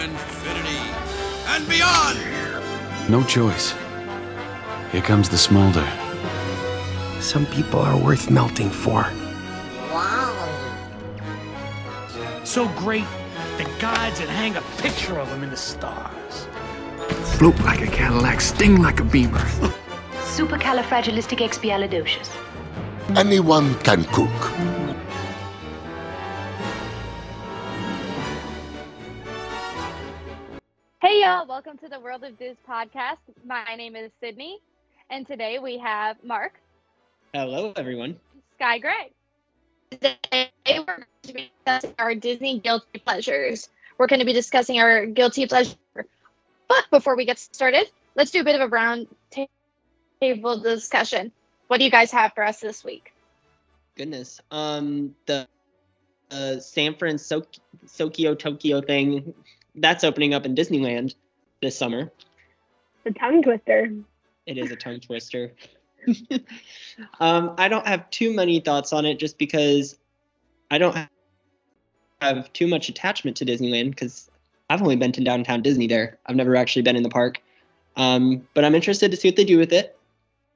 infinity and beyond! No choice. Here comes the smolder. Some people are worth melting for. Wow. So great, the gods would hang a picture of him in the stars. Float like a Cadillac, sting like a beamer. Supercalifragilisticexpialidocious. Anyone can cook. Welcome to the World of Diz podcast. My name is Sydney, and today we have Mark, Hello, everyone. Sky Gray. Today we're going to be discussing our Disney guilty pleasures. We're going to be discussing our guilty pleasure. But before we get started, let's do a bit of a round table discussion. What do you guys have for us this week? Goodness. Um, the uh, San Francisco Sokio Tokyo thing that's opening up in Disneyland this summer. The tongue twister. It is a tongue twister. um, I don't have too many thoughts on it just because I don't have too much attachment to Disneyland because I've only been to downtown Disney there. I've never actually been in the park. Um, but I'm interested to see what they do with it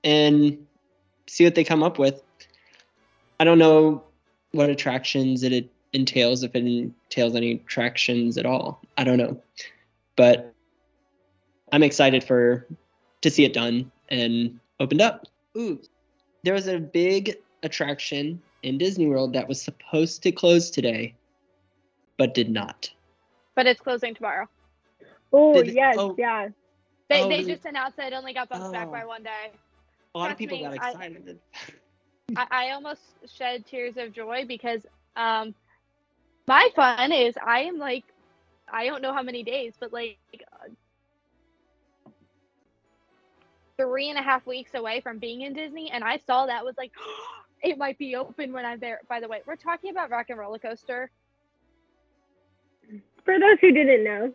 and see what they come up with. I don't know what attractions it entails, if it entails any attractions at all. I don't know. But I'm excited for to see it done and opened up. Ooh, there was a big attraction in Disney World that was supposed to close today, but did not. But it's closing tomorrow. Oh, Did- yes, oh. yeah. They, Oh, they just announced that it only got bumped back Oh. by one day. A lot Trust of people me, got I- excited. I, I almost shed tears of joy because um my fun is I am like I don't know how many days, but like three and a half weeks away from being in Disney, and I saw that was like it might be open when I'm there. By the way, we're talking about Rock and Roller Coaster. For those who didn't know,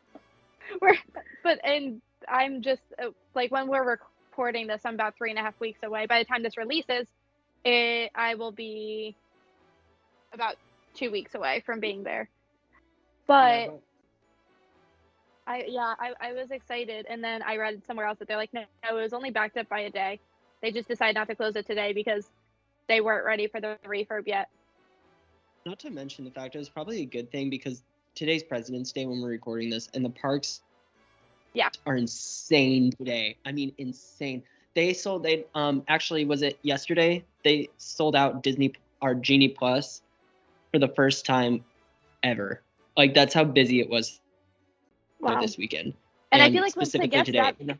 We're but and I'm just uh, like when we're recording this, I'm about three and a half weeks away. By the time this releases, it I will be about two weeks away from being there. But I yeah, I, I was excited and then I read somewhere else that they're like, no, no, it was only backed up by a day. They just decided not to close it today because they weren't ready for the refurb yet. Not to mention the fact it was probably a good thing because today's President's Day when we're recording this, and the parks Yeah. are insane today. I mean, insane. They sold. They um actually was it yesterday? They sold out Disney our Genie Plus for the first time ever. Like that's how busy it was Wow. this weekend. And I feel like once it gets today. that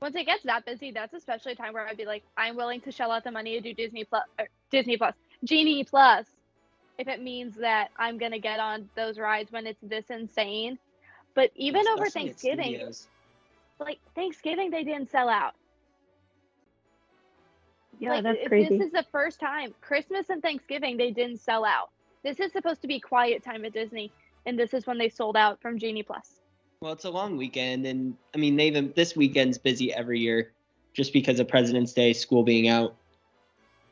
once it gets that busy, that's especially a time where I'd be like, I'm willing to shell out the money to do Disney Plus, Disney Plus, Genie Plus, if it means that I'm gonna get on those rides when it's this insane. But even over Especially at Thanksgiving, like Thanksgiving, they didn't sell out. yeah, like, that's crazy. This is the first time Christmas and Thanksgiving they didn't sell out. This is supposed to be quiet time at Disney, and this is when they sold out from Genie Plus. Well, it's a long weekend, and I mean, they even this weekend's busy every year, just because of President's Day, school being out,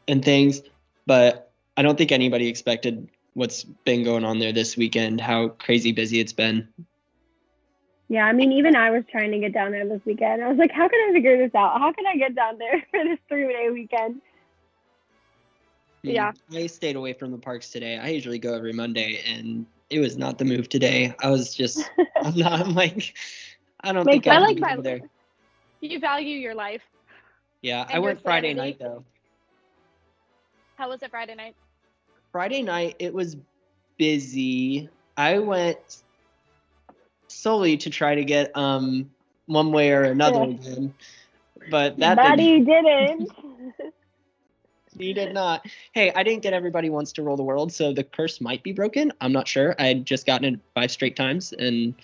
and things. But I don't think anybody expected what's been going on there this weekend. How crazy busy it's been. Yeah, I mean, even I was trying to get down there this weekend. I was like, how can I figure this out? How can I get down there for this three day weekend? Yeah. I stayed away from the parks today. I usually go every Monday, and it was not the move today. I was just, I'm not. I'm like, I don't Like, think I I'll like my there. You value your life. Yeah, I went Friday night though. How was it Friday night? Friday night it was busy. I went solely to try to get um one way or another Yeah. again. But that but didn't, didn't. he did not. Hey, I didn't get everybody wants to rule the world, so the curse might be broken. I'm not sure. I had just gotten it five straight times and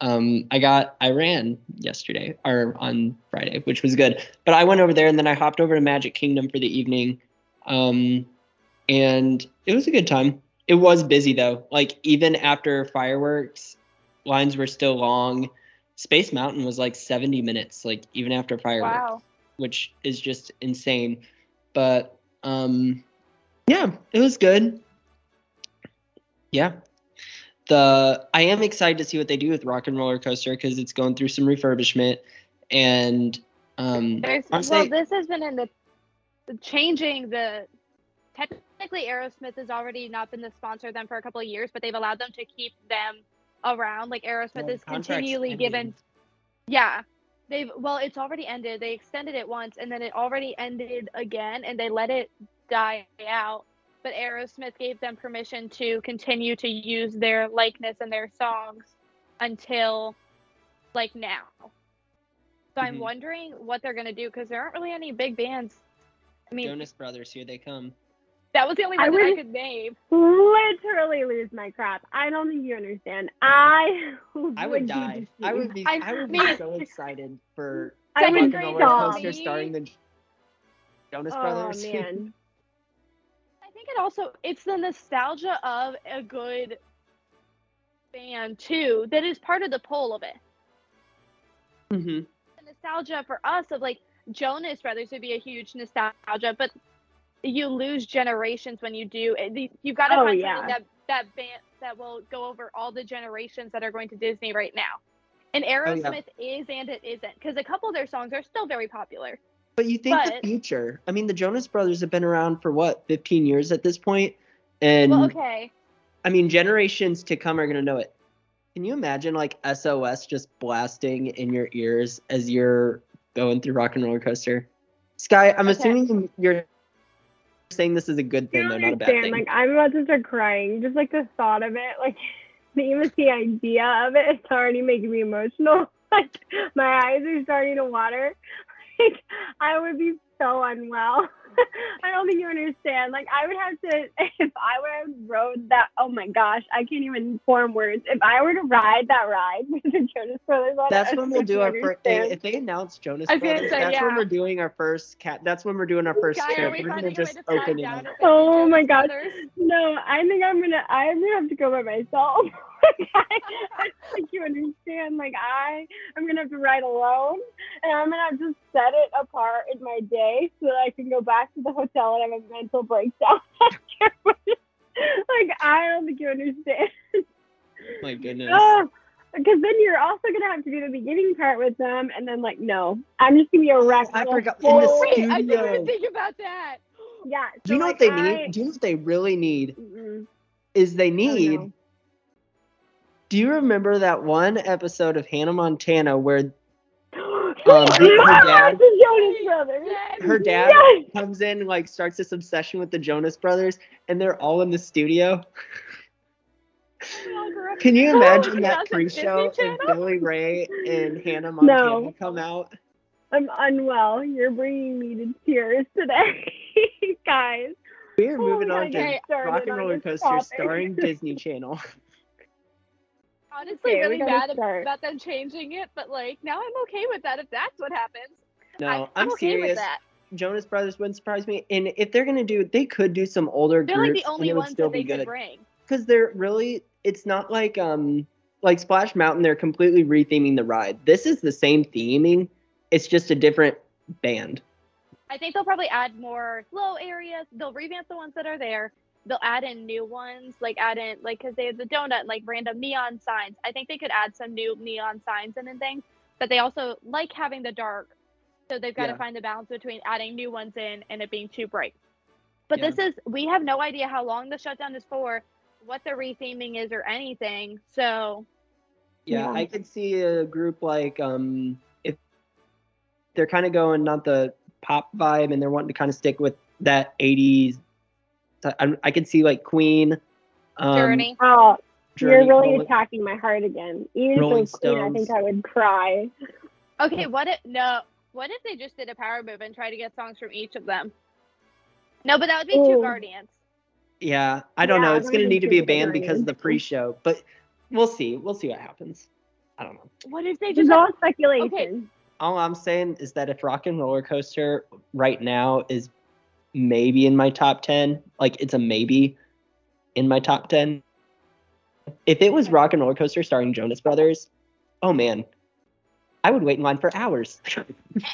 um I got I ran yesterday or on Friday, which was good. But I went over there and then I hopped over to Magic Kingdom for the evening. Um and it was a good time. It was busy though. Like even after fireworks, lines were still long. Space Mountain was like 70 minutes, like even after fireworks, Wow. which is just insane. But um, yeah, it was good. Yeah, the I am excited to see what they do with Rock and Roller Coaster because it's going through some refurbishment, and um, There's, honestly, well, this has been in the, the changing the. Technically, Aerosmith has already not been the sponsor of them for a couple of years, but they've allowed them to keep them around. Like Aerosmith is continually given. Yeah, they've well, it's already ended. They extended it once, and then it already ended again, and they let it die out. But Aerosmith gave them permission to continue to use their likeness and their songs until like now. So I'm Mhm. wondering what they're gonna do because there aren't really any big bands. I mean, Jonas Brothers, here they come. That was the only I one that I could name. Literally lose my crap. I don't think you understand. I I would be die. I would be. I I, would be so excited for I would Rock and grade Roller. Coaster for starring the Jonas Oh Brothers. man. I think it also it's the nostalgia of a good band too that is part of the pull of it. hmm The nostalgia for us of like Jonas Brothers would be a huge nostalgia, but you lose generations when you do. Eh, you've got to Oh, find yeah. something that that band that will go over all the generations that are going to Disney right now. And oh, Aerosmith is and it isn't because a couple of their songs are still very popular. But you think But- the future? I mean, the Jonas Brothers have been around for what, 15 years at this point, and Well, okay. I mean, generations to come are gonna know it. Can you imagine like SOS just blasting in your ears as you're going through Rock and Roller Coaster? Sky, I'm Okay. assuming you're saying this is a good thing, though, not a bad thing. Like I'm about to start crying. Just like the thought of it, like even the idea of it, it's already making me emotional. Like my eyes are starting to water. Like I would be so unwell. I don't think you understand. Like I would have to if I would have rode that. Oh my gosh, I can't even form words. If I were to ride that ride with the Jonas Brothers on That's I when we'll don't our first. If they announce Jonas I was gonna Brothers, say, that's when we're doing our first cat. That's when we're doing our first Guy, trip. we We're gonna finding a way just to track open it down up. if it's Oh the my Jonas gosh. Brothers? No, I think I'm gonna. I'm gonna have to go by myself. I, I don't think you understand. Like I, I'm gonna have to ride alone, and I'm gonna have to set it apart in my day so that I can go back to the hotel and have a mental breakdown like I don't think you understand. My goodness. Ah, oh, because then you're also gonna have to do the beginning part with them, and then like no, I'm just gonna be a wreck. I the forgot- in the whole- Wait, I didn't even think about that. Yeah. Do you know like, what they I- need? Do you know what they really need? Mm-mm. Is they I don't need. Do you remember that one episode of Hannah Montana where um, her dad- Jonas Brothers. Her dad Yes. comes in and like starts this obsession with the Jonas Brothers and they're all in the studio? We up- Can you Oh, imagine yeah, that Disney pre-show and Billy Ray and Hannah Montana No. come out? I'm unwell. You're bringing me to tears today, guys. We're Oh, moving we on get Rock and Roller Coaster topic. starring Disney Channel. Honestly Okay, really gotta mad start. about them changing it, but like now I'm okay with that if that's what happens. No, I'm, I'm, okay serious. with that. Jonas Brothers wouldn't surprise me. And if they're gonna do, they could do some older They're like the only and ones still that they could bring. Because they're really, it's not like um like Splash Mountain. They're completely retheming the ride. This is the same theming. It's just a different band. I think they'll probably add more slow areas. They'll revamp the ones that are there. They'll add in new ones, like add in like because they have the donut, like random neon signs. I think they could add some new neon signs in and things. But they also like having the dark, so they've got Yeah. to find the balance between adding new ones in and it being too bright. But Yeah. this is we have no idea how long the shutdown is for, what the retheming is or anything. So Yeah, Yeah. I could see a group like um if they're kind of going not the pop vibe and they're wanting to kind of stick with that 80s. I, I could see like Queen, um, Journey. Oh, Journey, you're really Rolling- attacking my heart again. Even Rolling if it Queen, I think I would cry. Okay, what if no? What if they just did a power move and try to get songs from each of them? No, but that would be two Ooh. Guardians. Yeah, I don't Yeah, know. It's gonna need to be a think they're band because of the pre-show, but we'll see. We'll see what happens. I don't know. What if they It's just all speculation. All I'm saying is that if Rock and Roller Coaster right now is maybe in my top 10, like it's a maybe in my top 10. If it was Rock and Roller Coaster starring Jonas Brothers, oh man. I would wait in line for hours.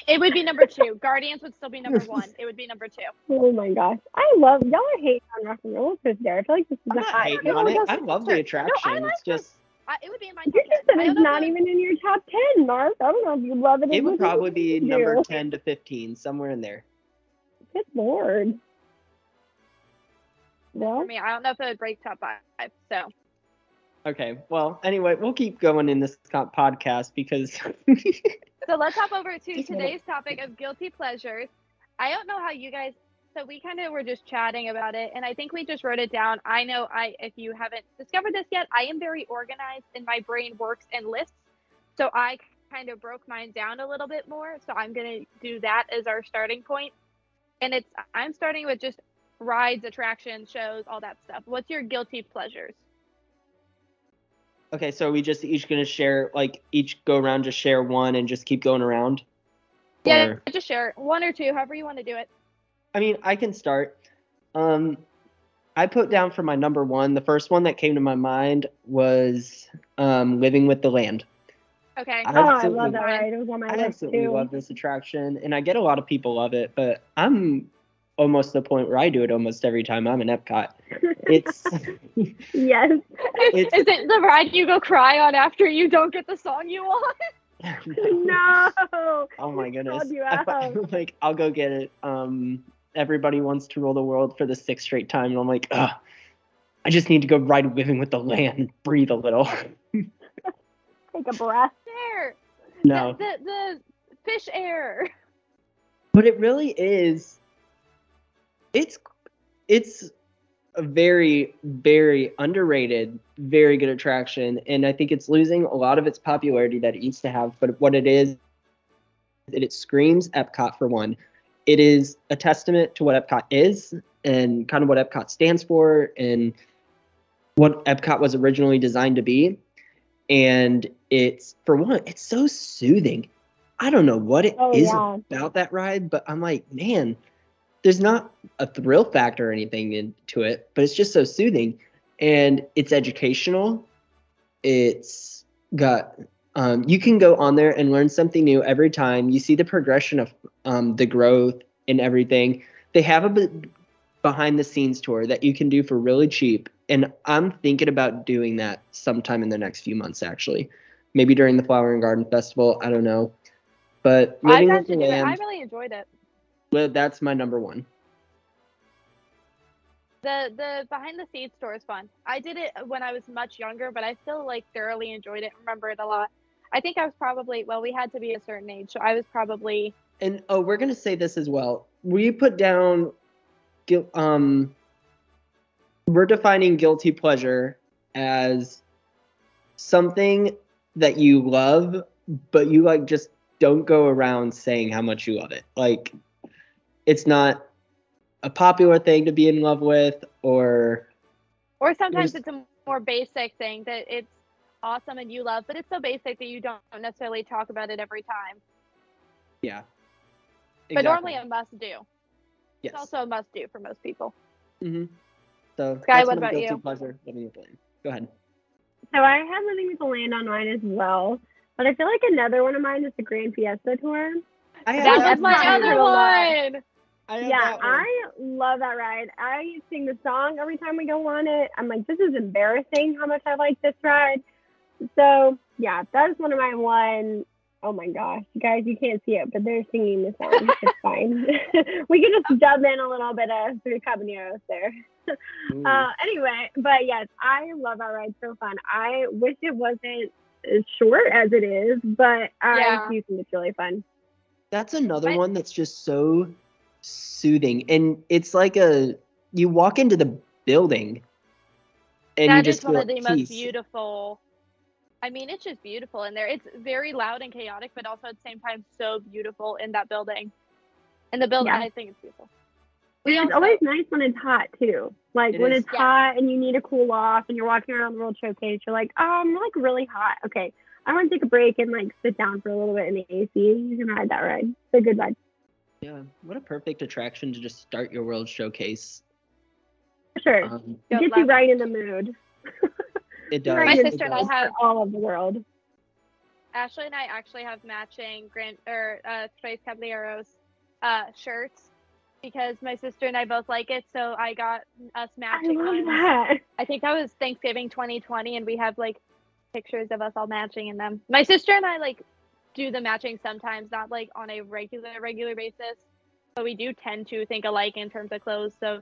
It would be number two. Guardians would still be number one. It would be number two. Oh my gosh. I love y'all are hating on Rock and Roller Coaster. I feel like this is I'm a not high. hating on it. I love the attraction. like it's just I, it would be in my You're top just 10. it's don't know not if- even in your top ten, Mark. I don't know if you love it. it would probably be number 10 to 15, somewhere in there. Good lord. For Well, me, I don't know if it would break top five. So Okay. Well, anyway, we'll keep going in this podcast because So let's hop over to wanna- today's topic of guilty pleasures. I don't know how you guys. So we kind of were just chatting about it, and I think we just wrote it down. I know I, if you haven't discovered this yet, I am very organized, and my brain works in lists. So I kind of broke mine down a little bit more. So I'm gonna do that as our starting point, and it's I'm starting with just rides, attractions, shows, all that stuff. What's your guilty pleasures? Okay, so are we just each gonna share like each go around just share one and just keep going around? Yeah, Or- just share one or two, however you want to do it. I mean, I can start. Um, I put down for my number one. The first one that came to my mind was um, living with the land. Okay. I oh, I absolutely- love that ride. It was on my I list absolutely too. love this attraction, and I get a lot of people love it, but I'm almost the point where I do it almost every time I'm in Epcot. It's yes. It's- Is it the ride you go cry on after you don't get the song you want? no. Oh my goodness. You I fi- out. like I'll go get it. Um everybody wants to rule the world for the sixth straight time and I'm like, ugh. I just need to go ride living with the land and breathe a little. Take a breath. No. The, the the fish air. But it really is it's it's a very, very underrated, very good attraction. And I think it's losing a lot of its popularity that it used to have. But what it is, it, it screams Epcot for one. It is a testament to what Epcot is and kind of what Epcot stands for and what Epcot was originally designed to be. And it's, for one, it's so soothing. I don't know what it is Oh, yeah. about that ride, but I'm like, man, there's not a thrill factor or anything into it, but it's just so soothing. And it's educational. It's got um, you can go on there and learn something new every time. You see the progression of um, the growth and everything. They have a behind the scenes tour that you can do for really cheap. And I'm thinking about doing that sometime in the next few months, actually. Maybe during the Flower and Garden Festival. I don't know. But I living with the it. I really enjoyed it. well, that's my number one. The the behind the scenes tour is fun. I did it when I was much younger, but I still like thoroughly enjoyed it. Remember it a lot. I think I was probably well, we had to be a certain age, so I was probably And oh, we're gonna say this as well. We put down, um, we're defining guilty pleasure as something that you love, but you like just don't go around saying how much you love it. Like, it's not a popular thing to be in love with, or or sometimes it's a more basic thing that it's awesome and you love, but it's so basic that you don't necessarily talk about it every time. yeah. But normally a must do. yes. It's also a must do for most people. hmm So, Sky, what about guilty you? Pleasure living with Lynn. Go ahead. So I had Living with the Land on mine as well. But I feel like another one of mine is the Grand Fiesta Tour. I have That was my other a lot. one. I Yeah. I love that ride. I sing the song every time we go on it. I'm like, this is embarrassing how much I like this ride. So yeah, that is one of my one oh my gosh, you guys, you can't see it, but they're singing the song. it's fine. we can just dub in a little bit of three caballeros there. Ooh. Uh, anyway, but yes, I love our ride. So fun. I wish it wasn't as short as it is, but I Yeah. do think it's really fun. That's another I- one that's just so soothing. And it's like a you walk into the building and you just is one of the at most beautiful. I mean, it's just beautiful in there. It's very loud and chaotic, but also at the same time so beautiful in that building. And the building, Yeah. I think it's beautiful. And it's always nice when it's hot too. Like It when is. it's Yeah. hot and you need to cool off and you're walking around the World Showcase, you're like, oh, I'm like really hot. Okay, I want to take a break and like sit down for a little bit in the AC. You can ride that ride. It's a good ride. Yeah, what a perfect attraction to just start your world showcase. Sure, Um, Go gets you left. right in the mood. it does. Right My sister and I have- all of the world. Ashley and I actually have matching Grand or uh, Tres Caballeros uh, shirts because my sister and I both like it. So I got us matching. I matching love ones. that. I think that was Thanksgiving 2020, and we have like pictures of us all matching in them. My sister and I like do the matching sometimes, not like on a regular regular basis, but we do tend to think alike in terms of clothes. So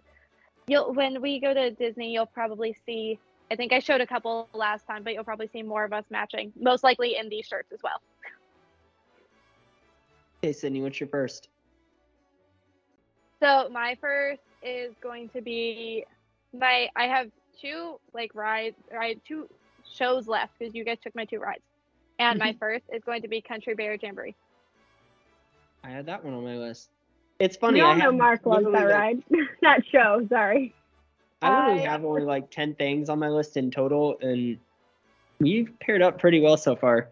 you'll when we go to Disney, you'll probably see. I think I showed a couple last time, but you'll probably see more of us matching, most likely in these shirts as well. Okay, Sydney, what's your first? So my first is going to be my. I have two like rides. I had two shows left because you guys took my two rides, and my first is going to be Country Bear Jamboree. I had that one on my list. It's funny. you all I know Mark loves that literally, like- ride. that show, sorry. I literally I- have only like ten things on my list in total, and we've paired up pretty well so far.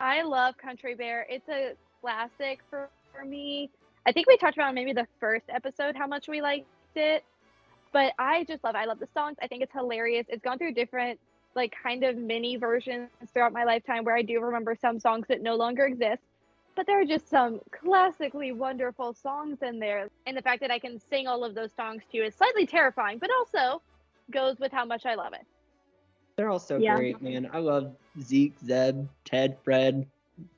I love Country Bear. It's a classic for, for me. I think we talked about maybe the first episode how much we liked it. But I just love I love the songs. I think it's hilarious. It's gone through different like kind of mini versions throughout my lifetime where I do remember some songs that no longer exist. But there are just some classically wonderful songs in there. And the fact that I can sing all of those songs to you is slightly terrifying, but also goes with how much I love it. They're all so Yeah. great, man. I love Zeke, Zeb, Ted, Fred,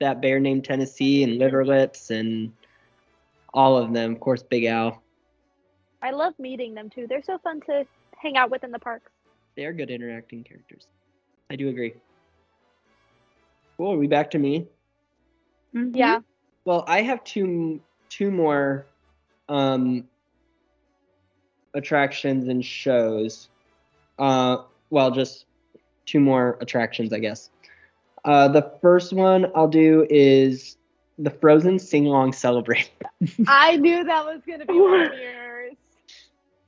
that bear named Tennessee, and Liver Lips, and all of them. Of course, Big Al. I love meeting them too. They're so fun to hang out with in the parks. They are good interacting characters. I do agree. Cool. Are we back to me? Mhm. Yeah. Well, I have two two more um attractions and shows. Uh well, just two more attractions, I guess. Uh the first one I'll do is the Frozen Sing Along Celebrate. I knew that was gonna be one of yours.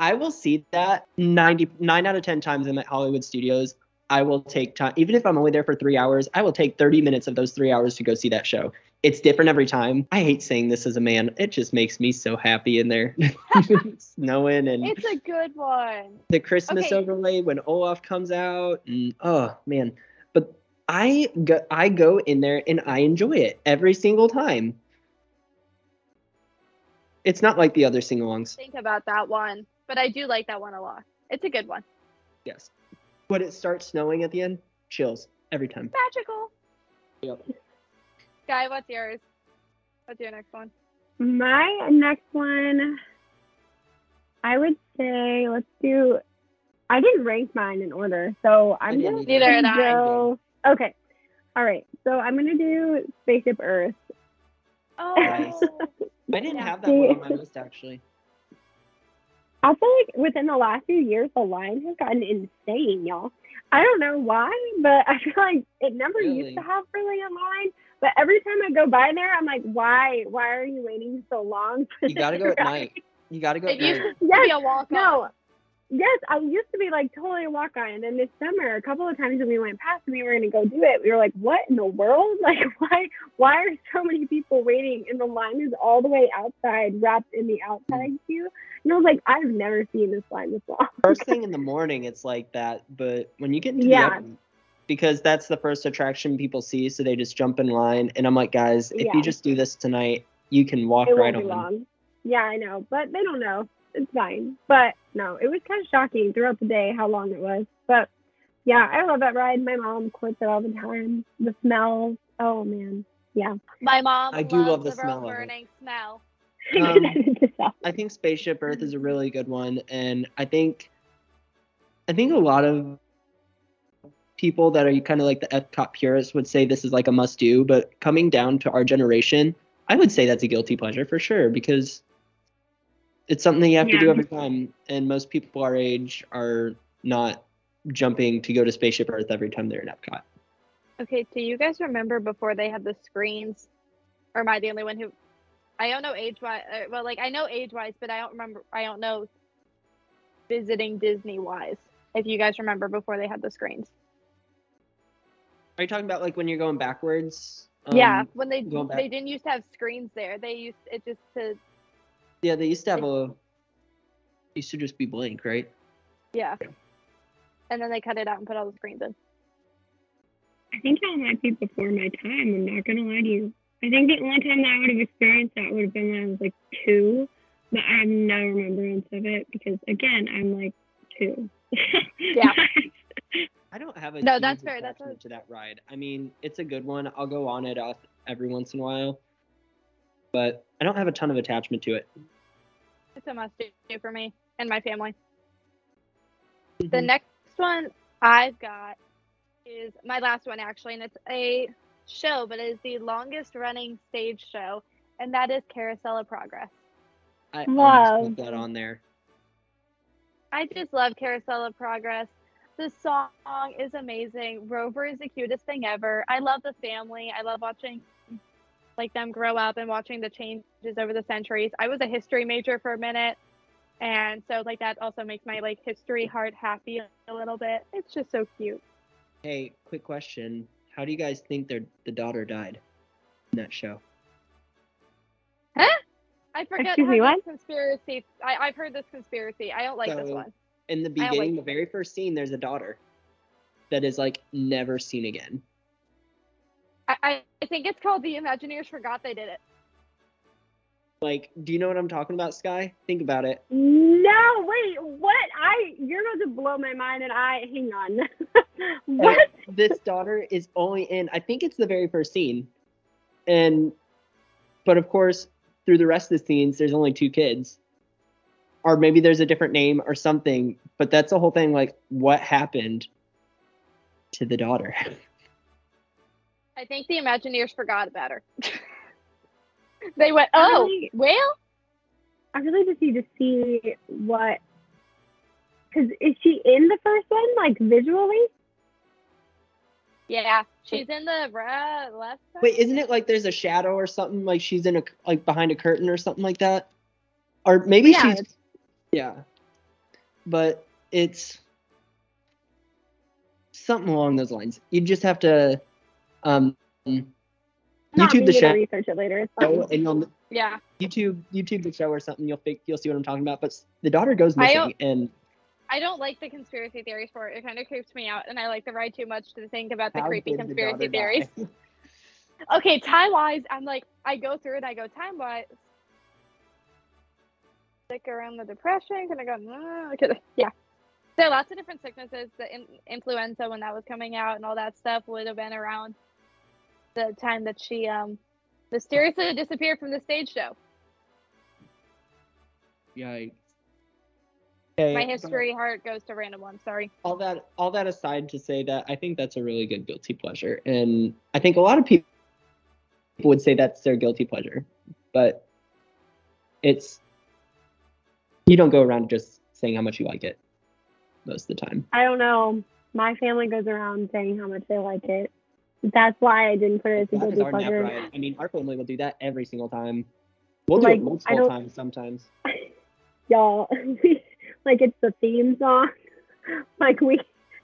I will see that 99 out of 10 times in at Hollywood Studios. I will take time, even if I'm only there for three hours, I will take 30 minutes of those three hours to go see that show. It's different every time. I hate saying this as a man. It just makes me so happy in there. Snowing and It's a good one. the Christmas okay. overlay when Olaf comes out. And oh man. But I go I go in there and I enjoy it every single time. It's not like the other sing-alongs. Think about that one, but I do like that one a lot. It's a good one. Yes. When it starts snowing at the end, chills every time. Magical. Yep. Guy, what's yours? What's your next one? My next one, I would say, let's do. I didn't rank mine in order, so I'm didn't just either. Neither did gonna I. go. Okay, all right. So I'm gonna do Spaceship Earth. Oh, Nice. I didn't have that one on my list actually. I feel like within the last few years, the line has gotten insane, y'all. I don't know why, but I feel like it never Really? used to have really a line. But every time I go by there, I'm like, why? Why are you waiting so long? for You gotta this go at night. You gotta go at it used night. to Yes, be a walk. No. Yes, I used to be like totally a walk on. And then this summer, a couple of times when we went past and we were gonna go do it, we were like, What in the world? Like why why are so many people waiting and the line is all the way outside, wrapped in the outside mm-hmm. queue? And I was like, I've never seen this line this long. First thing in the morning, it's like that. But when you get into Yeah. the because that's the first attraction people see, so they just jump in line. And I'm like, guys, if Yeah. you just do this tonight, you can walk it right on. long. Yeah, I know. But they don't know. It's fine. But no, it was kind of shocking throughout the day how long it was. But yeah, I love that ride. My mom quotes it all the time. The smell. Oh man. Yeah. My mom I do love the the smell road of it. burning smell. Um, I think Spaceship Earth is a really good one, and I think, I think a lot of people that are kind of like the Epcot purists would say this is like a must do, but coming down to our generation, I would say that's a guilty pleasure for sure because it's something you have to do every time, and most people our age are not jumping to go to Spaceship Earth every time they're in Epcot. Okay, do you guys remember before they had the screens? Or am I the only one who? I don't know age wise. Uh, well, like I know age wise, but I don't remember. I don't know visiting Disney wise. If you guys remember before they had the screens. Are you talking about like when you're going backwards? yeah, Um, when they they didn't used to have screens there. They used it just to Yeah, they used to have a. Used to just be blank, right? yeah. And then they cut it out and put all the screens in. I think y'all might be before my time. I'm not gonna lie to you. I think the only time that I would have experienced that would have been when I was like two, but I have no remembrance of it because again, I'm like two. Yeah. I don't have a No, that's fair, that's attachment to that ride. I mean, it's a good one. I'll go on it off every once in a while, but I don't have a ton of attachment to it. It's a must do for me and my family. Mm-hmm. The next one I've got is my last one actually, and it's a show, but it is the longest running stage show, and that is Carousel of Progress. I Love. put that on there. I just love Carousel of Progress. The song is amazing. Rover is the cutest thing ever. I love the family. I love watching like them grow up and watching the changes over the centuries. I was a history major for a minute. And so like that also makes my like history heart happy a little bit. It's just so cute. Hey, quick question. How do you guys think their the daughter died in that show? Huh? I forget Excuse how me, this what? conspiracy I, I've heard this conspiracy. I don't like this one. In the I don't like beginning, the very first scene, there's a daughter that is like never seen again. I, I, I think it's called The Imagineers Forgot They Did It. Like, do you know what I'm talking about, Sky? Think about it. No, wait, what? I you're about to blow my mind, and I hang on. Uh, what? this daughter is only in I think it's the very first scene. And but of course, through the rest of the scenes, there's only two kids. Or maybe there's a different name or something. But that's the whole thing, like what happened to the daughter? I think the Imagineers forgot about her. they went, oh, Really? well, I really just need to see what. Because is she in the first one, like visually? yeah, she's in the right, left side. Wait, isn't it like there's a shadow or something? Like she's in a like behind a curtain or something like that? Or maybe Yeah, she's yeah. But it's something along those lines. You just have to um Not YouTube the show Research it later. It's and you'll Yeah, YouTube YouTube the show or something. You'll think you'll see what I'm talking about. But the daughter goes missing, don't- and I don't like the conspiracy theories for it. It kind of creeps me out, and I like the ride too much to think about the how creepy did the conspiracy theories. Okay, time wise, I'm like, I go through it. I go time wise. Sick around the depression. Can I go? "Mm," okay, Yeah. So lots of different sicknesses. The in- influenza when that was coming out and all that stuff would have been around the time that she um mysteriously disappeared from the stage show. Yikes. Okay, My but history heart goes to random one. Sorry. all that all that aside to say that I think that's a really good guilty pleasure, and I think a lot of people would say that's their guilty pleasure, but it's you don't go around just saying how much you like it most of the time. I don't know. My family goes around saying how much they like it. That's why I didn't put it as a guilty nap pleasure. I mean, our family will do that every single time. We'll do Like, it multiple times sometimes. Y'all, like it's the theme song. like we,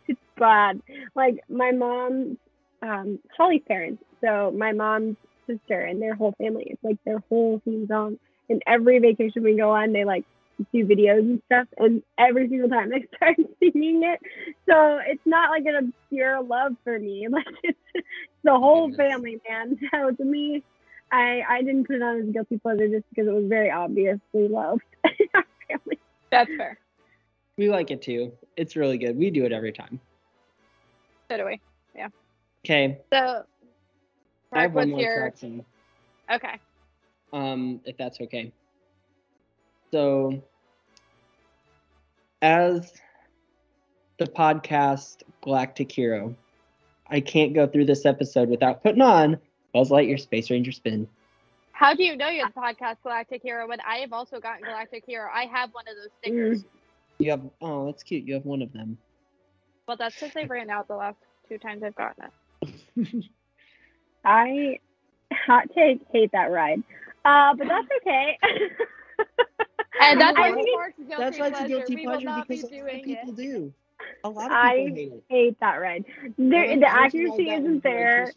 it's bad. Like my mom's, um, Holly's parents. So my mom's sister and their whole family. It's like their whole theme song. And every vacation we go on, they like do videos and stuff. And every single time they start singing it. So it's not like an obscure love for me. Like it's, it's the whole Goodness. family, man. So to me, I I didn't put it on as a guilty pleasure just because it was very obviously loved. Our family. That's fair. We like it too. It's really good. We do it every time. So do we. Yeah. Okay, So, I have Mark, one what's more your correction. okay? um, if that's okay. So, as the podcast Galactic Hero, I can't go through this episode without putting on Buzz Lightyear Space Ranger Spin. How do you know you're the podcast Galactic Hero when I have also gotten Galactic Hero? I have one of those stickers. You have oh, that's cute. You have one of them. Well, that's because they ran out the last two times I've gotten it. I hot take hate that ride. Uh, but that's okay. And that's why That's why it's a guilty we pleasure be because a lot of doing people it. do. A lot of I hate hate that ride. There, the I wish I accuracy liked that one isn't there.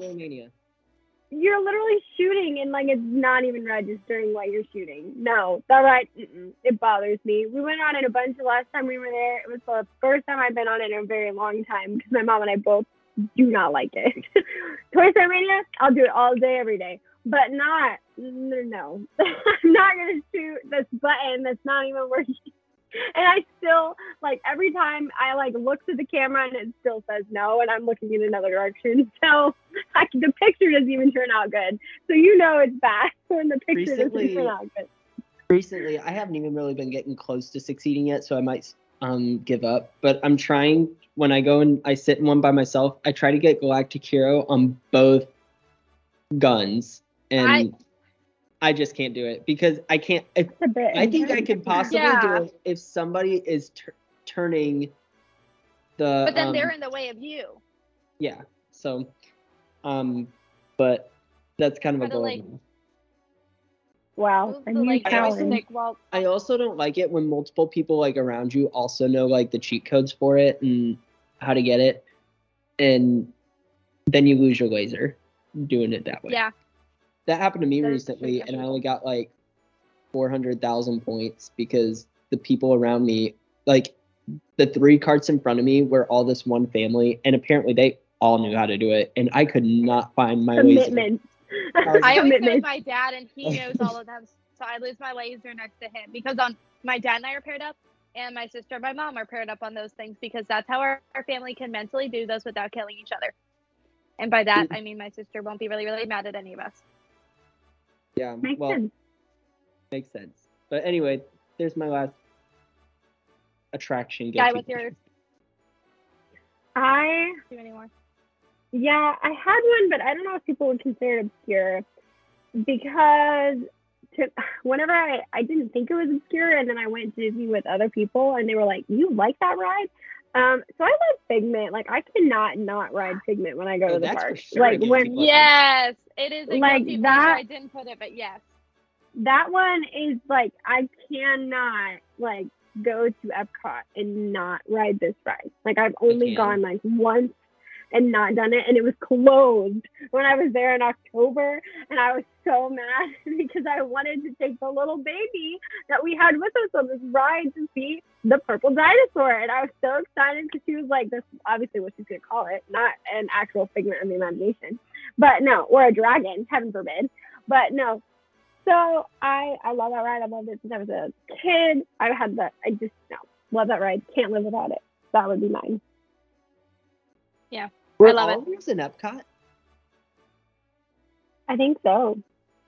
You're literally shooting and like it's not even registering what you're shooting. No, that ride, it bothers me. We went on it a bunch the last time we were there. It was the first time I've been on it in a very long time because my mom and I both do not like it. Toy Story Mania, I'll do it all day, every day, but not no. I'm not gonna shoot this button that's not even working. And I still like every time I like look to the camera and it still says no, and I'm looking in another direction. So like the picture doesn't even turn out good. So you know it's bad when the picture Recently- doesn't turn out good. recently i haven't even really been getting close to succeeding yet so i might um give up but i'm trying when i go and i sit in one by myself i try to get galactic hero on both guns and i, just can't do it because i can't if, a bit. i think i could possibly Yeah. do it if somebody is tur turning the But then um, they're in the way of you. yeah so um but that's kind of a goal like- Wow, Move the, like challenge. challenge. joystick while I also don't like it when multiple people like around you also know like the cheat codes for it and how to get it, and then you lose your laser doing it that way. yeah. That happened to me That is recently, true, and I only got like four hundred thousand points because the people around me, like the three carts in front of me, were all this one family, and apparently they all knew how to do it, and I could not find my laser. Commitment. was- I always go with my dad, and he knows all of them. So I lose my laser next to him because on my dad and I are paired up, and my sister and my mom are paired up on those things because that's how our, our family can mentally do those without killing each other. And by that, mm. I mean my sister won't be really, really mad at any of us. Yeah, Makes well, sense. makes sense. But anyway, there's my last attraction. Guy, guilty what's yours? I Do anymore? Yeah, I had one, but I don't know if people would consider it obscure because to, whenever I, I didn't think it was obscure, and then I went to Disney with other people, and they were like, "You like that ride?" Um, so I love Figment. Like I cannot not ride Figment when I go Oh, to the that's for park. sure like when. Yes, it is a Like that- I didn't put it, but yes. that one is like I cannot like go to Epcot and not ride this ride. Like I've only gone like once and not done it and it was closed when I was there in October and I was so mad because I wanted to take the little baby that we had with us on this ride to see the purple dinosaur and I was so excited because she was like this obviously what she's gonna call it not an actual figment of the imagination but no or a dragon heaven forbid but no so I I love that ride. I loved it since I was a kid. I've had that. I just no love that ride. Can't live without it. That would be mine. Were I love all it. of yours in Epcot? I think so.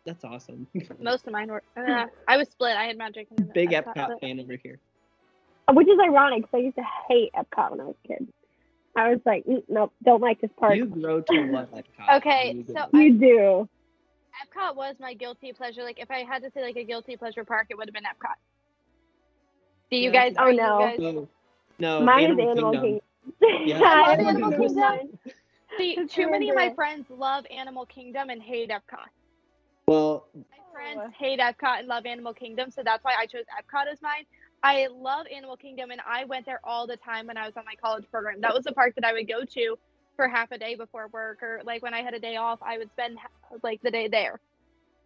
That's awesome. Most of mine were. Uh, I was split. I had Magic and Big Epcot, Epcot fan over here. Which is ironic because I used to hate Epcot when I was a kid. I was like, "Mm, nope, don't like this part. You You, grow to love Epcot. Okay, You so do. I- do. Epcot was my guilty pleasure. Like if I had to say like a guilty pleasure park, it would have been Epcot. Do you Yeah. guys? Oh, are you no. guys- No, no Mine Animal is Animal Kingdom. Kingdom. Yeah. I Animal Animal Kingdom. See, It's too many of my friends love Animal Kingdom and hate Epcot. Well, My friends hate Epcot and love Animal Kingdom, so that's why I chose Epcot as mine. I love Animal Kingdom, and I went there all the time when I was on my college program. That was the park that I would go to for half a day before work, or like when I had a day off, I would spend like the day there.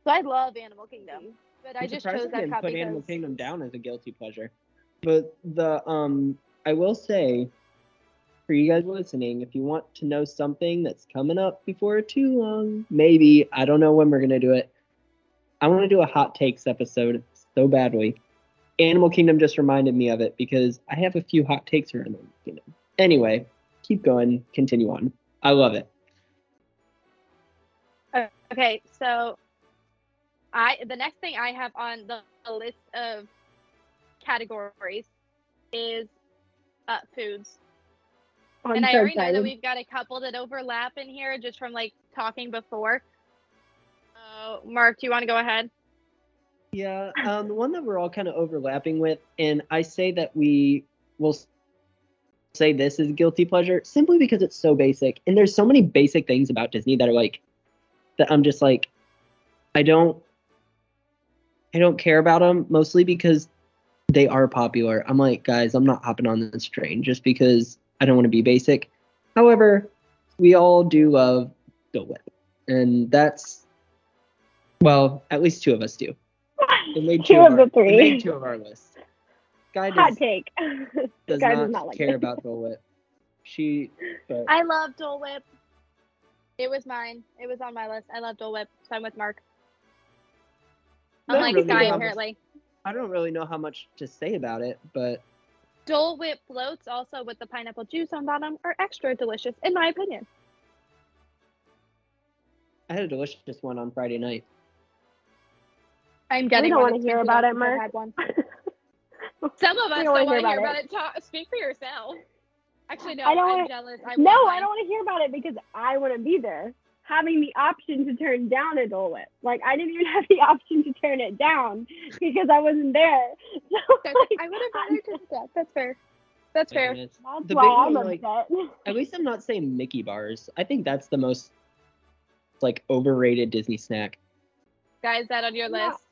So I love Animal Kingdom, but I I'm just surprised chose I didn't Epcot put Animal because Kingdom down as a guilty pleasure. But the um, I will say, for you guys listening, if you want to know something that's coming up before too long, maybe I don't know when we're gonna do it. I want to do a hot takes episode so badly. Animal Kingdom just reminded me of it because I have a few hot takes around Animal Kingdom. Anyway, keep going, continue on. I love it. Okay, so I the next thing I have on the, the list of categories is uh, foods. I'm and I so already know that we've got a couple that overlap in here just from like talking before. So, Mark, do you want to go ahead? Yeah, um, the one that we're all kind of overlapping with, and I say that we will say this is guilty pleasure simply because it's so basic, and there's so many basic things about Disney that are like that I'm just like I don't I don't care about them mostly because they are popular. I'm like, guys, I'm not hopping on this train just because I don't want to be basic. However, we all do love the Whip, and that's well, at least two of us do. It made Two two of our, the It three. made two of our lists. Guy Hot does, take. does Guy not, does not like care it. about Bill Whip. She. But I love Dole Whip. It was mine. It was on my list. I love Dole Whip, so I'm with Mark. Not Unlike really, Sky, how much- apparently. I don't really know how much to say about it, but Dole Whip floats, also with the pineapple juice on bottom, are extra delicious, in my opinion. I had a delicious one on Friday night. I'm getting don't wanna hear about it, since I've Mark. had one. Some of us don't don't want wanna hear hear about about it. Talk, speak for yourself. Actually, no, I don't I'm wanna- jealous. I no, I don't want to hear about it because I want to be there. Having the option to turn down a Dole Whip. Like, I didn't even have the option to turn it down because I wasn't there. So, like, I would have rather just that. That's fair. That's fair. And that's The why big I'm one, like- upset. At least I'm not saying Mickey bars. I think that's the most like overrated Disney snack. Guys, that on your Yeah. list?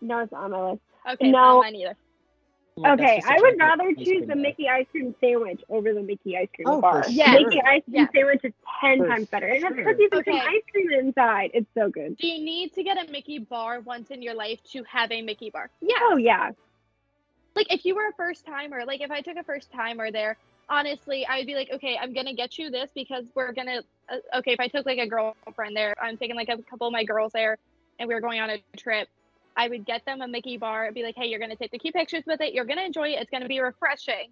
No, it's on my list. Okay, No. not mine either. Like, Okay, I would rather choose the bar. Mickey ice cream sandwich over the Mickey ice cream Oh, bar. Yeah. The Mickey ice cream Yeah. sandwich is ten For times better, and it's sure. because you put Okay. ice cream inside. It's so good. Do you need to get a Mickey bar once in your life to have a Mickey bar? Yeah. Oh yeah, Like if you were a first timer, like if I took a first timer there, honestly, I'd be like, okay, I'm gonna get you this because we're gonna. Uh, okay, if I took like a girlfriend there, I'm taking like a couple of my girls there, and we were going on a trip. I would get them a Mickey bar and be like, hey, you're gonna take the cute pictures with it. You're gonna enjoy it. It's gonna be refreshing,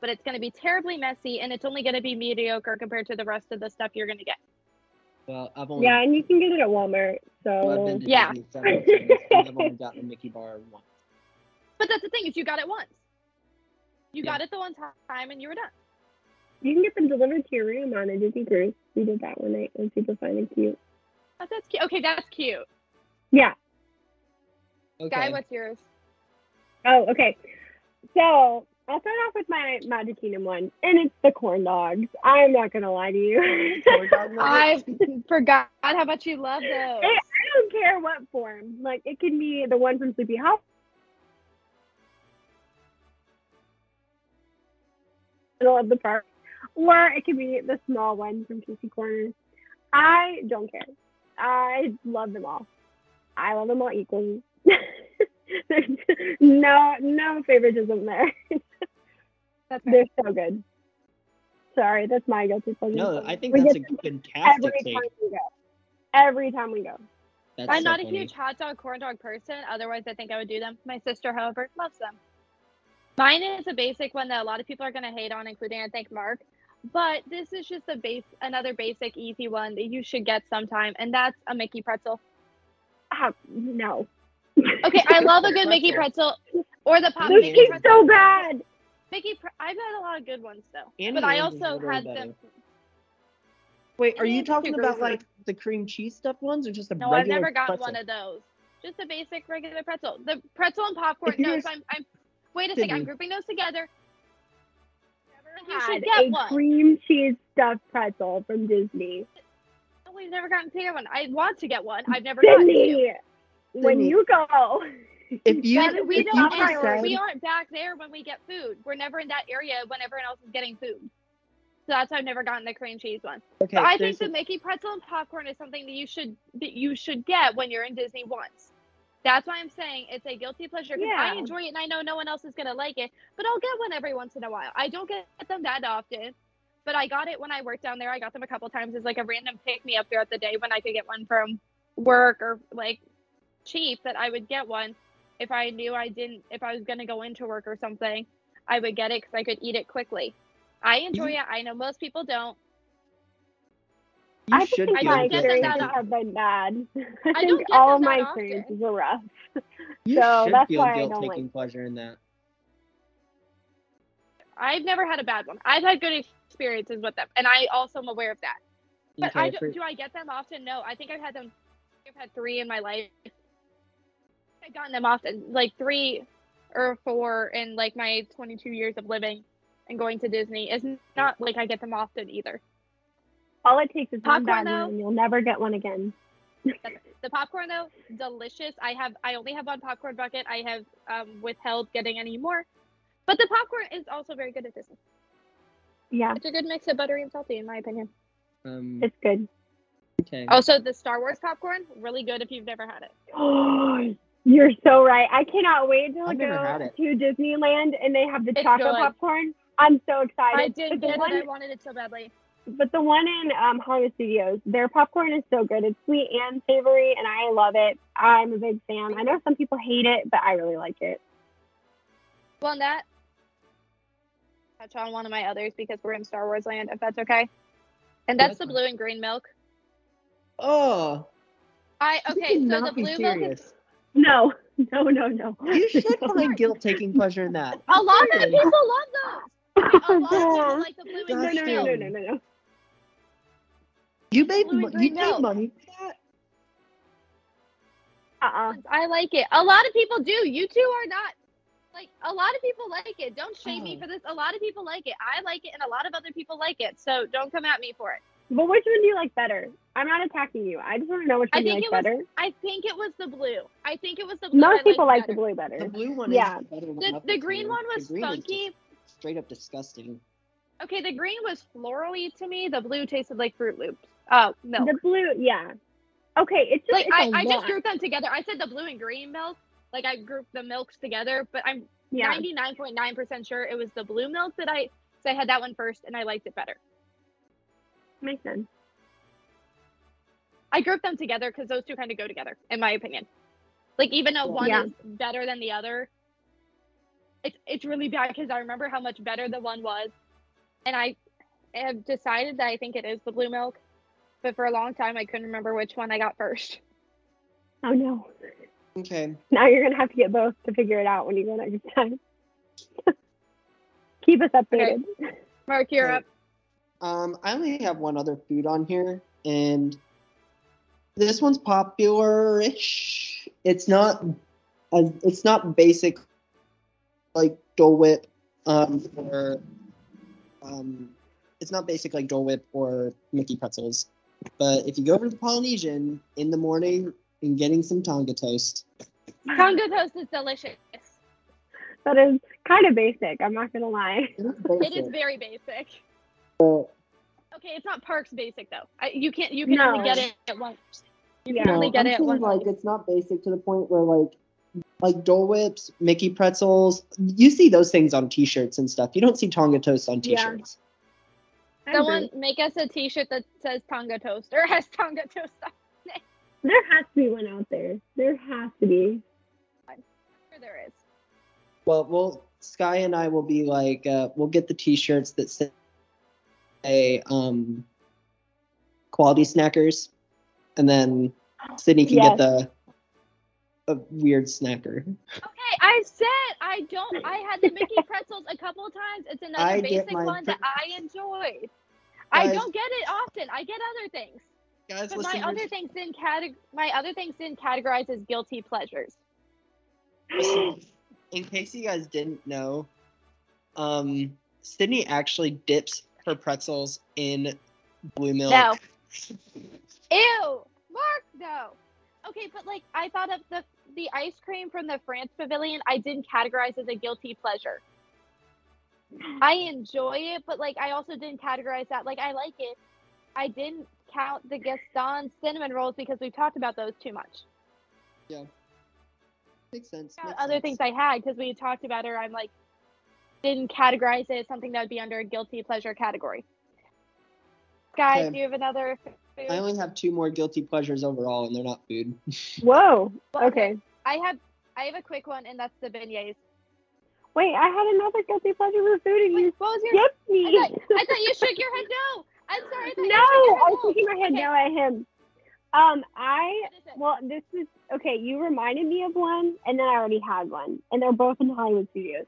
but it's gonna be terribly messy, and it's only gonna be mediocre compared to the rest of the stuff you're gonna get. Well, I've only yeah, and you can get it at Walmart. well, I've So been Yeah. Several times, I've only gotten a Mickey bar once. But that's the thing is, you got it once. You Yeah. got it the one time, and you were done. you can get them delivered to your room on a Disney cruise. We did that one night. It was super fun and cute. Oh, that's cute. Okay, that's cute. Yeah. Okay. Guy, what's yours? Oh, okay. So I'll start off with my Magic Kingdom one, and it's the corn dogs. I'm not gonna lie to you. I forgot how much you love those. I I don't care what form. Like it can be the one from Sleepy House. Middle of the park, or it could be the small one from Casey Corners. I don't care. I love them all. I love them all equally. There's no no favoritism there. That's. They're so good. Sorry, that's my guilty pleasure. No, I think We that's a fantastic every take. time we go. Every time we go. That's I'm so not a huge hot dog, corn dog person. Otherwise, I think I would do them. My sister, however, loves them. Mine is a basic one that a lot of people are going to hate on, including I think Mark. But this is just a base, another basic, easy one that you should get sometime, and that's a Mickey pretzel. Ah, no. Okay, I love a good Mickey pretzel or the pop Those Mickey Mickey taste pretzel. so bad. Mickey, pre- I've had a lot of good ones though, Andy but I also had better. them. Wait, are you talking about groovy. like the cream cheese stuffed ones or just a regular? No, I've never gotten pretzel? one of those. Just a basic regular pretzel. The pretzel and popcorn. If No, so I'm, I'm. Wait a second. I'm grouping those together. You Had should get a one. cream cheese stuffed pretzel from Disney. No, We've never gotten to get one. I want to get one. I've never gotten to. Sydney, when you go, If you, But we if don't. you not enter- decide, we aren't back there when we get food. We're never in that area when everyone else is getting food. So that's why I've never gotten the cream cheese one. okay, But I think the Mickey pretzel and popcorn is something that you should that you should get when you're in Disney once. That's why I'm saying it's a guilty pleasure because I enjoy it and I know no one else is gonna like it. But I'll get one every once in a while. I don't get them that often, but I got it when I worked down there. I got them a couple times as like a random pick me up throughout the day when I could get one from work or like cheap that I would get one if I knew I didn't if I was gonna go into work or something. I would get it because I could eat it quickly. I enjoy it. I know most people don't. you I should think my able to get get them experiences have been bad. I, I think all of my often. experiences are rough. You So should that's feel why I guilt don't taking like- pleasure in that. I've never had a bad one. I've had good experiences with them, and I also am aware of that. But Okay, I do, for- do I get them often? No. I think I've had them. I've had three in my life. I've gotten them often, like three or four in like my 22 years of living and going to Disney. It's not like I get them often either. All it takes is one Popcorn, bad though? one, and you'll never get one again. The popcorn though, delicious. I have I only have one popcorn bucket. I have um, withheld getting any more, but the popcorn is also very good at Disney. Yeah, It's a good mix of buttery and salty, in my opinion. um, it's good. okay. Also, the Star Wars popcorn, really good if you've never had it. You're so right. I cannot wait to I've go to Disneyland and they have the It's chocolate good. popcorn. I'm so excited. I didn't But the get one- it. I wanted it so badly. But the one in um, Hollywood Studios, their popcorn is so good. It's sweet and savory, and I love it. I'm a big fan. I know some people hate it, but I really like it. Well, and that touch on one of my others because we're in Star Wars land, if that's okay. And that's That's the blue and green milk. Oh, I okay, so the be blue milk is serious. No, no, no, no. You should find guilt taking pleasure in that. a lot of people love those. A lot of people like the blue no, and no, green no, no, no, no, no. You made Blue mo- you green made milk. money for that. Uh-uh. I like it. A lot of people do. You two are not. Like a lot of people like it. Don't shame me Oh. for this. A lot of people like it. I like it, and a lot of other people like it. So don't come at me for it. But which one do you like better? I'm not attacking you. I just want to know which I one you like it was- better. I think it was the blue. I think it was the blue. I Most people like the better. blue better. The blue one Yeah. is better than The, the the green two. one The was green funky. straight up disgusting. Okay, the green was florally to me. The blue tasted like Froot Loops. Oh, milk. The blue, yeah. Okay, it's just like it's I, a I just grouped them together. I said the blue and green milk. Like I grouped the milks together, but I'm yeah. 99.9% sure it was the blue milk that I so I had that one first and I liked it better. Makes sense. I group them together because those two kind of go together, in my opinion. Like even though one Yeah. is better than the other, it's it's really bad because I remember how much better the one was, and I have decided that I think it is the blue milk, but for a long time I couldn't remember which one I got first. Oh no. Okay. Now you're gonna have to get both to figure it out when you go next time. Keep us updated. Mark, you're Okay. up. Um, I only have one other food on here, and this one's popular-ish. It's not, as it's not basic like Dole Whip, um, or um, it's not basic like Dole Whip or Mickey pretzels. But if you go over to the Polynesian in the morning and getting some Tonga toast, Tonga toast is delicious. That is kind of basic. I'm not gonna lie. it is It is very basic. But Okay, it's not Parks basic though. I, you can't you can No. only get it at once. You Yeah. can only get I'm it at like it's not basic to the point where like like Dole Whips, Mickey pretzels, you see those things on T-shirts and stuff. You don't see Tonga toast on T-shirts. I Someone agree. make us a T-shirt that says Tonga toast or has Tonga toast on. It. There has to be one out there. There has to be. Sure there is. Well, well, Sky and I will be like, uh, we'll get the T-shirts that say um, quality snackers, and then Sydney can Yes. get the a weird snacker. Okay, I said I don't. I had the Mickey pretzels a couple of times. It's another I basic one that I enjoyed. I don't get it often. I get other things, Guys, but my other things didn't categ- My other things didn't categorize as guilty pleasures. in case you guys didn't know, um, Sydney actually dips her pretzels in blue milk. No. Ew, Mark, no. Okay, but like I thought of the the ice cream from the France Pavilion, I didn't categorize as a guilty pleasure. I enjoy it, but like I also didn't categorize that. Like I like it. I didn't count the Gaston cinnamon rolls because we talked about those too much. Yeah. Makes sense. Makes other sense. things I had because we talked about her. I'm like didn't categorize it as something that would be under a guilty pleasure category. Guys, Okay. do you have another food? I only have two more guilty pleasures overall, and they're not food. Whoa. Okay. I have I have a quick one, and that's the beignets. Wait, I had another guilty pleasure for food and you Wait, what was your? skipped I me. thought, I thought you shook your head no. I'm sorry. I no, you shook your I head was shaking my head Okay. no at him. Um, I What is it? well, this is okay. You reminded me of one, and then I already had one, and they're both in Hollywood Studios.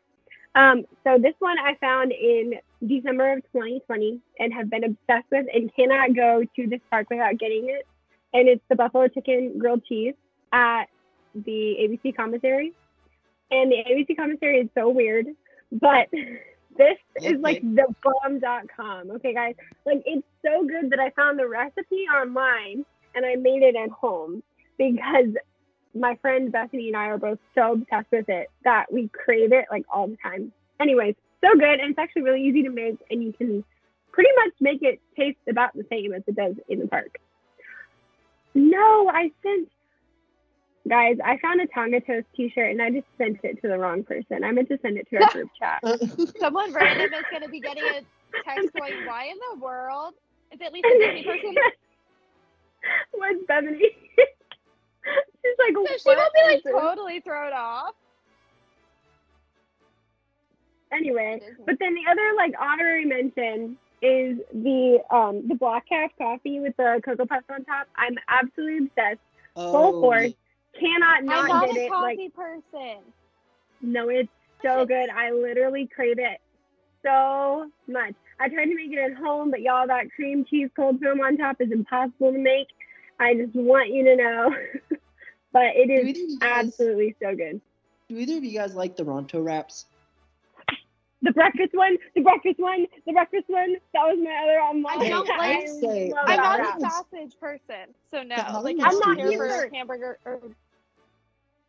Um, so this one I found in December of 2020 and have been obsessed with, and cannot go to this park without getting it. And it's the buffalo chicken grilled cheese at the ABC commissary. And the ABC commissary is so weird, but this is like the bomb.com. Okay, guys, like it's so good that I found the recipe online and I made it at home because my friend Bethany and I are both so obsessed with it that we crave it like all the time. Anyways, so good and it's actually really easy to make and you can pretty much make it taste about the same as it does in the park. No, I sent Guys, I found a Tonga Toast t-shirt and I just sent it to the wrong person. I meant to send it to our group chat. Someone random is going to be getting a text going, "Why in the world is it at least a Disney person?" What's Bethany? She's like, So she "What will be like totally thrown off. Anyway, but then the other like honorary mention is the um the Black Caf coffee with the cocoa puffs on top. I'm absolutely obsessed. Full force. Cannot I'm not not get a it. Like coffee person. no, it's so good. I literally crave it so much. I tried to make it at home, but y'all that cream cheese cold foam on top is impossible to make. I just want you to know. but it Do is either of you guys- absolutely so good. Do either of you guys like the Ronto wraps? The breakfast one, the breakfast one, the breakfast one. That was my other on I don't Hey, like- I'd say love I'm that that not wrap. a sausage person, so no. Like I'm not Studios- here for hamburger or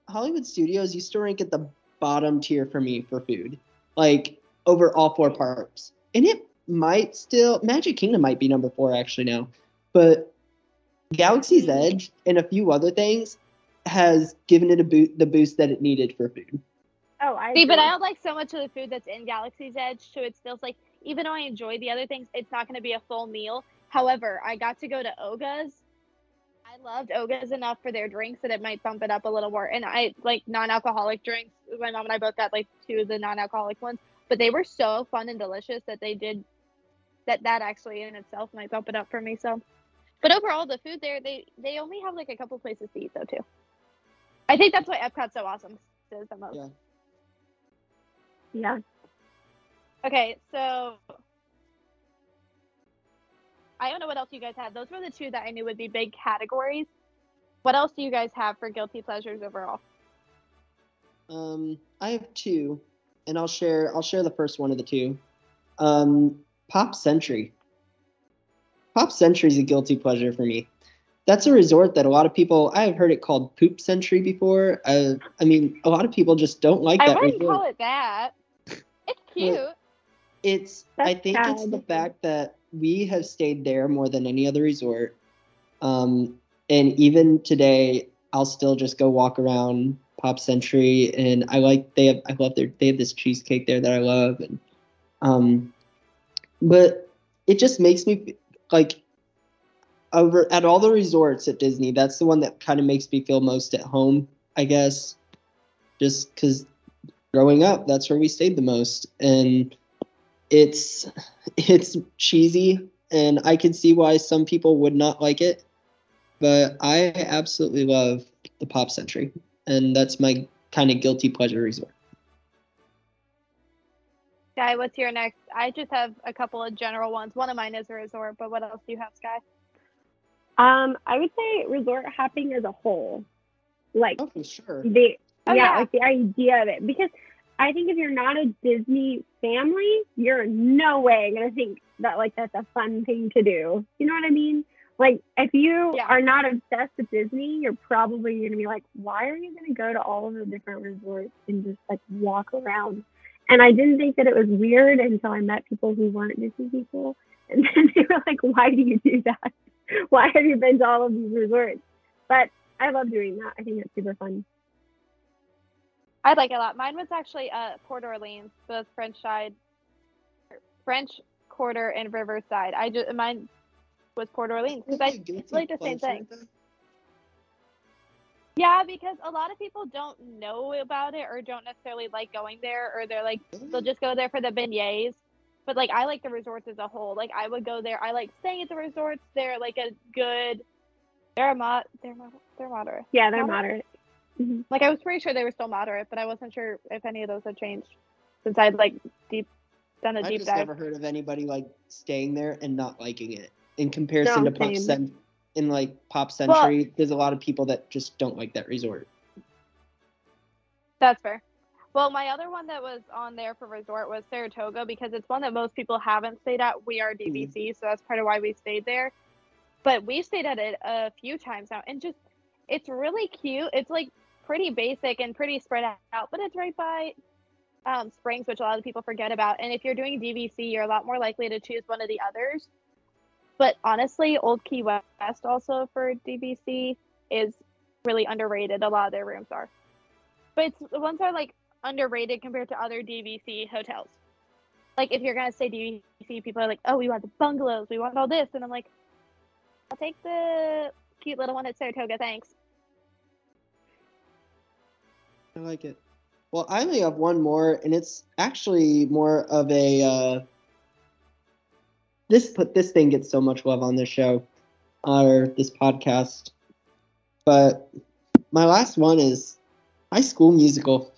Hollywood Studios used to rank at the bottom tier for me for food, like over all four parks. And it might still, Magic Kingdom might be number four actually now, but Galaxy's mm-hmm. Edge and a few other things has given it a boot, the boost that it needed for food. Oh, I See, but. I don't like so much of the food that's in Galaxy's Edge, so it feels like even though I enjoy the other things, it's not going to be a full meal. However, I got to go to Oga's. I loved Oga's enough for their drinks that it might bump it up a little more. And I like non-alcoholic drinks. My mom and I both got like two of the non-alcoholic ones, but they were so fun and delicious that they did that. That actually in itself might bump it up for me. So, but overall, the food there they they only have like a couple places to eat though too. I think that's why Epcot's so awesome. Is the most. Yeah. yeah. Okay, so I don't know what else you guys had. Those were the two that I knew would be big categories. What else do you guys have for guilty pleasures overall? Um, I have two, and I'll share. I'll share the first one of the two. Um, Pop Century. Pop Century is a guilty pleasure for me. That's a resort that a lot of people. I have heard it called Poop Century before. I, I mean, a lot of people just don't like that. I that wouldn't resort. call it that. It's cute. It's. I That's think it's the fact that we have stayed there more than any other resort. Um, and even today, I'll still just go walk around Pop Century, and I like they have. I love their. They have this cheesecake there that I love, and um, but it just makes me f- like over at all the resorts at Disney. That's the one that kind of makes me feel most at home, I guess, just because growing up, that's where we stayed the most, and it's it's cheesy, and I can see why some people would not like it, but I absolutely love the Pop Century, and that's my kind of guilty pleasure resort. Sky, what's your next? I just have a couple of general ones. One of mine is a resort, but what else do you have, Sky? Um, I would say resort hopping as a whole. Like Oh, for sure. the Oh, yeah, yeah. like the idea of it. Because I think if you're not a Disney family, you're in no way gonna think that like that's a fun thing to do. You know what I mean? Like if you Yeah. are not obsessed with Disney, you're probably gonna be like, why are you gonna go to all of the different resorts and just like walk around? And I didn't think that it was weird until I met people who weren't Disney people, and then they were like, why do you do that? Why have you been to all of these resorts? But I love doing that. I think it's super fun. I like it a lot. Mine was actually uh, Port Orleans, both French side, French Quarter and Riverside. I just mine was Port Orleans because I it's like the same thing. Yeah, because a lot of people don't know about it or don't necessarily like going there, or they're like they'll just go there for the beignets. But like I like the resorts as a whole. Like I would go there. I like staying at the resorts. They're like a good. They're a mod. They're mod. They're moderate. Yeah, they're Moderate? moderate. Mhm. Like I was pretty sure they were still moderate, but I wasn't sure if any of those had changed since I'd like deep done a I've deep just dive. never heard of anybody like staying there and not liking it. In comparison No, to Pop same. In like Pop Century, there's a lot of people that just don't like that resort. That's fair. Well, my other one that was on there for resort was Saratoga because it's one that most people haven't stayed at. We are DVC, so that's part of why we stayed there. But we've stayed at it a few times now, and just it's really cute. It's like pretty basic and pretty spread out, but it's right by um, Springs, which a lot of people forget about. And if you're doing DVC, you're a lot more likely to choose one of the others. But honestly, Old Key West also for DVC is really underrated. A lot of their rooms are, but it's the ones are like underrated compared to other DVC hotels. Like if you're gonna say DVC, people are like, "Oh, we want the bungalows, we want all this," and I'm like, "I'll take the cute little one at Saratoga, thanks." I like it. Well, I only have one more, and it's actually more of a. Uh, this put this thing gets so much love on this show, or this podcast, but my last one is High School Musical,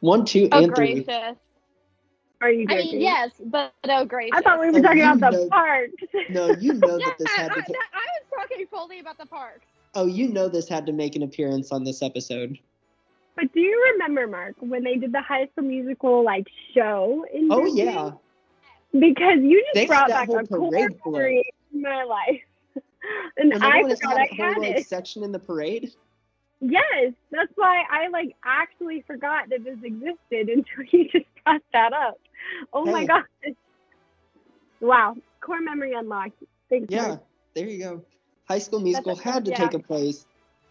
one, two, Oh, and three. gracious! Are you I mean, yes, but oh, gracious! I thought we Oh, were talking you about the know- parks. No, you know that this had I, to. I was talking fully about the parks. Oh, you know this had to make an appearance on this episode. But do you remember, Mark, when they did the High School Musical like show in Oh Disney? yeah, Because you just They brought back a whole core parade for memory in my life. and when I everyone just forgot had I that had whole like it. section in the parade. Yes, that's why I like actually forgot that this existed until you just brought that up. Oh my Hey. gosh. Wow. Core memory unlocked. Thanks. Yeah, Mark. there you go. High School Musical a- had to yeah. take a place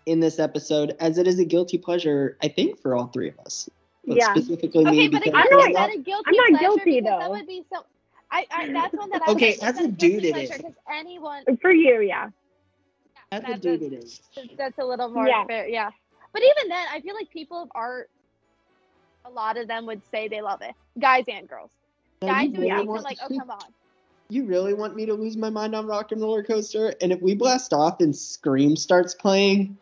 in this episode, as it is a guilty pleasure, I think, for all three of us. But Yeah. specifically Okay, me but because I'm is not- a guilty I'm not guilty, Because That though. would be so. I, I that's one that I Okay, as that's a dude guilty it pleasure, is. 'cause anyone For you, yeah. as a dude that's- it is. that's a little more Yeah. fair, yeah. But even then, I feel like people of art, a lot of them would say they love it, guys and girls. Now, Guys you who would really think like, oh come on. You really want me to lose my mind on Rock and Roller Coaster? And if we blast off and Scream starts playing,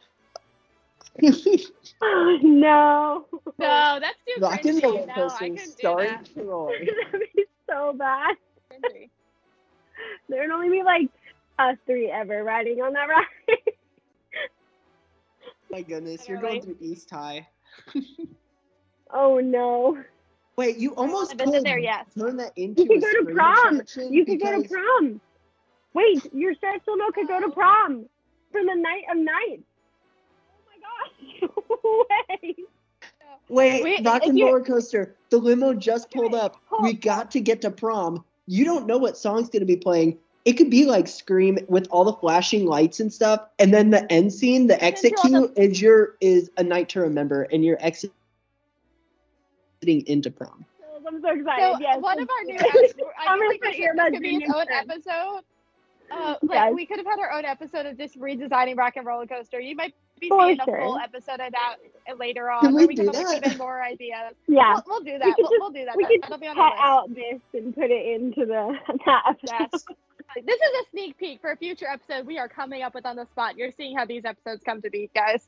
Oh, no. No, that's too Rock and cringy. Roller No, I Coaster couldn't do starring that. Troy. That'd be so bad. There would only be like us three ever riding on that ride. My goodness, you're going through East High. oh no. Wait, you almost haven't been could there yet. turn that into You could a go to prom. You could go to prom. Wait, your special no could go to oh. prom for the night of nights. Oh my gosh. Wait. Wait, Wait, Rock and Roller Coaster. The limo just pulled up. hold- We got to get to prom. You don't know what song's gonna be playing. It could be like Scream with all the flashing lights and stuff, and then the end scene, the exit you're cue is your is a night to remember, and you're exiting into prom. I'm so excited. So yes. one of our new, episodes, do it. I I'm gonna like put this should- this earbuds could be its own instead. episode. Uh, like Yes. we could have had our own episode of just redesigning Rock and Roller Coaster. You might be For seeing a sure. full episode of that later on, Can we we do come up with that? even more ideas. Yeah. We'll, we'll do that. could We'll, just- we'll do that. We That- could That'll be on cut the list. out this and put it into the that episode. Yes. This is a sneak peek for a future episode we are coming up with on the spot. You're seeing how these episodes come to be, guys.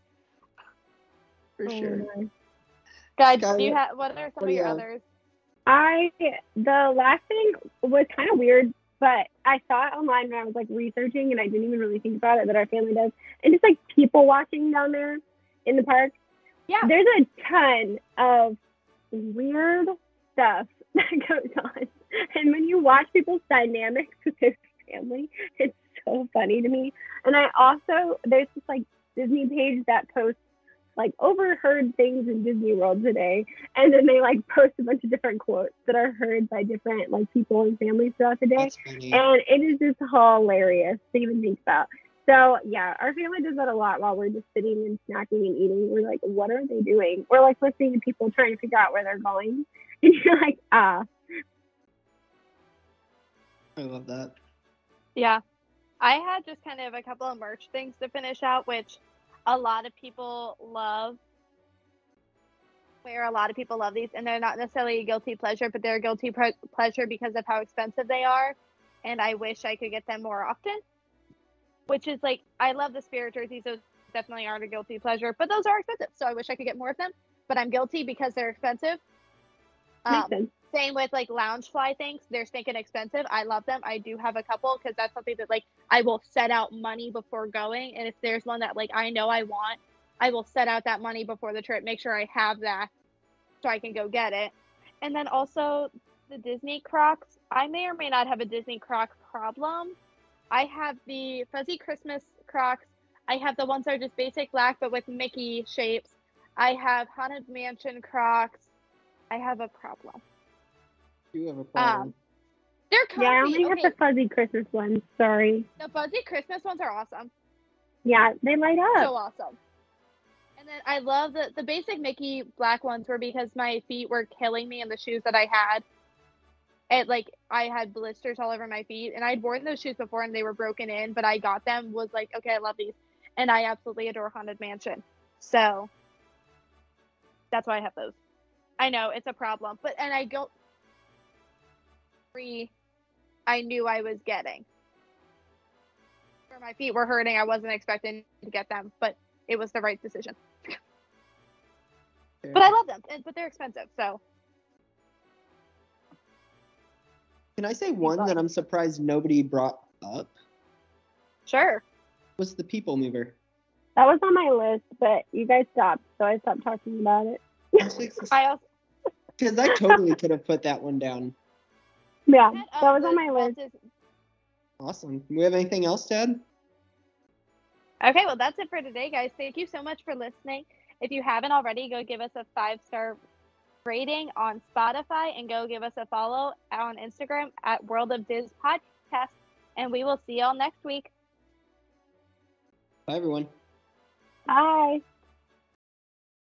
For oh, sure. Oh, Guys, Skylar, do you have what are some what of your have? others? I the last thing was kind of weird, but I saw it online when I was like researching, and I didn't even really think about it that our family does. And just like people watching down there in the park. Yeah. There's a ton of weird stuff that goes on, and when you watch people's dynamics with their family, it's so funny to me. And I also there's this like Disney page that posts like overheard things in Disney World today, and then they like post a bunch of different quotes that are heard by different like people and families throughout the day, and it is just hilarious to even think about. So yeah, our family does that a lot while we're just sitting and snacking and eating. We're like, what are they doing? We're like listening to people trying to figure out where they're going, and you're like, ah, I love that. Yeah. I had just kind of a couple of merch things to finish out, which a lot of people love. Where a lot of people love these, and they're not necessarily a guilty pleasure, but they're a guilty pre- pleasure because of how expensive they are. And I wish I could get them more often. Which is like, I love the spirit jerseys, those definitely aren't a guilty pleasure, but those are expensive. So I wish I could get more of them, but I'm guilty because they're expensive. Um. Same with like Loungefly things. They're stinking expensive. I love them. I do have a couple because that's something that like I will set out money before going. And if there's one that like I know I want, I will set out that money before the trip, make sure I have that so I can go get it. And then also the Disney Crocs. I may or may not have a Disney Croc problem. I have the fuzzy Christmas Crocs. I have the ones that are just basic black but with Mickey shapes. I have Haunted Mansion Crocs. I have a problem. You have a um, problem. They're comfy. Yeah, I only okay, have the fuzzy Christmas ones. Sorry. the fuzzy Christmas ones are awesome. Yeah, they light up. So awesome. And then I love the the basic Mickey black ones were because my feet were killing me in the shoes that I had. It like I had blisters all over my feet, and I'd worn those shoes before and they were broken in, but I got them was like okay, I love these, and I absolutely adore Haunted Mansion. So that's why I have those. I know it's a problem, but and I go free. I knew I was getting. Where my feet were hurting, I wasn't expecting to get them, but it was the right decision. But I love them, but they're expensive. So Can I say one that I'm surprised nobody brought up? sure. Was the People Mover. That was on my list, but you guys stopped, so I stopped talking about it. I also Because I totally could have put that one down. Yeah, had, that uh, was on my list. Dis- Awesome. Do we have anything else, Dad? Okay, well that's it for today, guys. Thank you so much for listening. If you haven't already, go give us a five star rating on Spotify and go give us a follow on Instagram at World of Diz Podcast. And we will see y'all next week. Bye, everyone. Bye.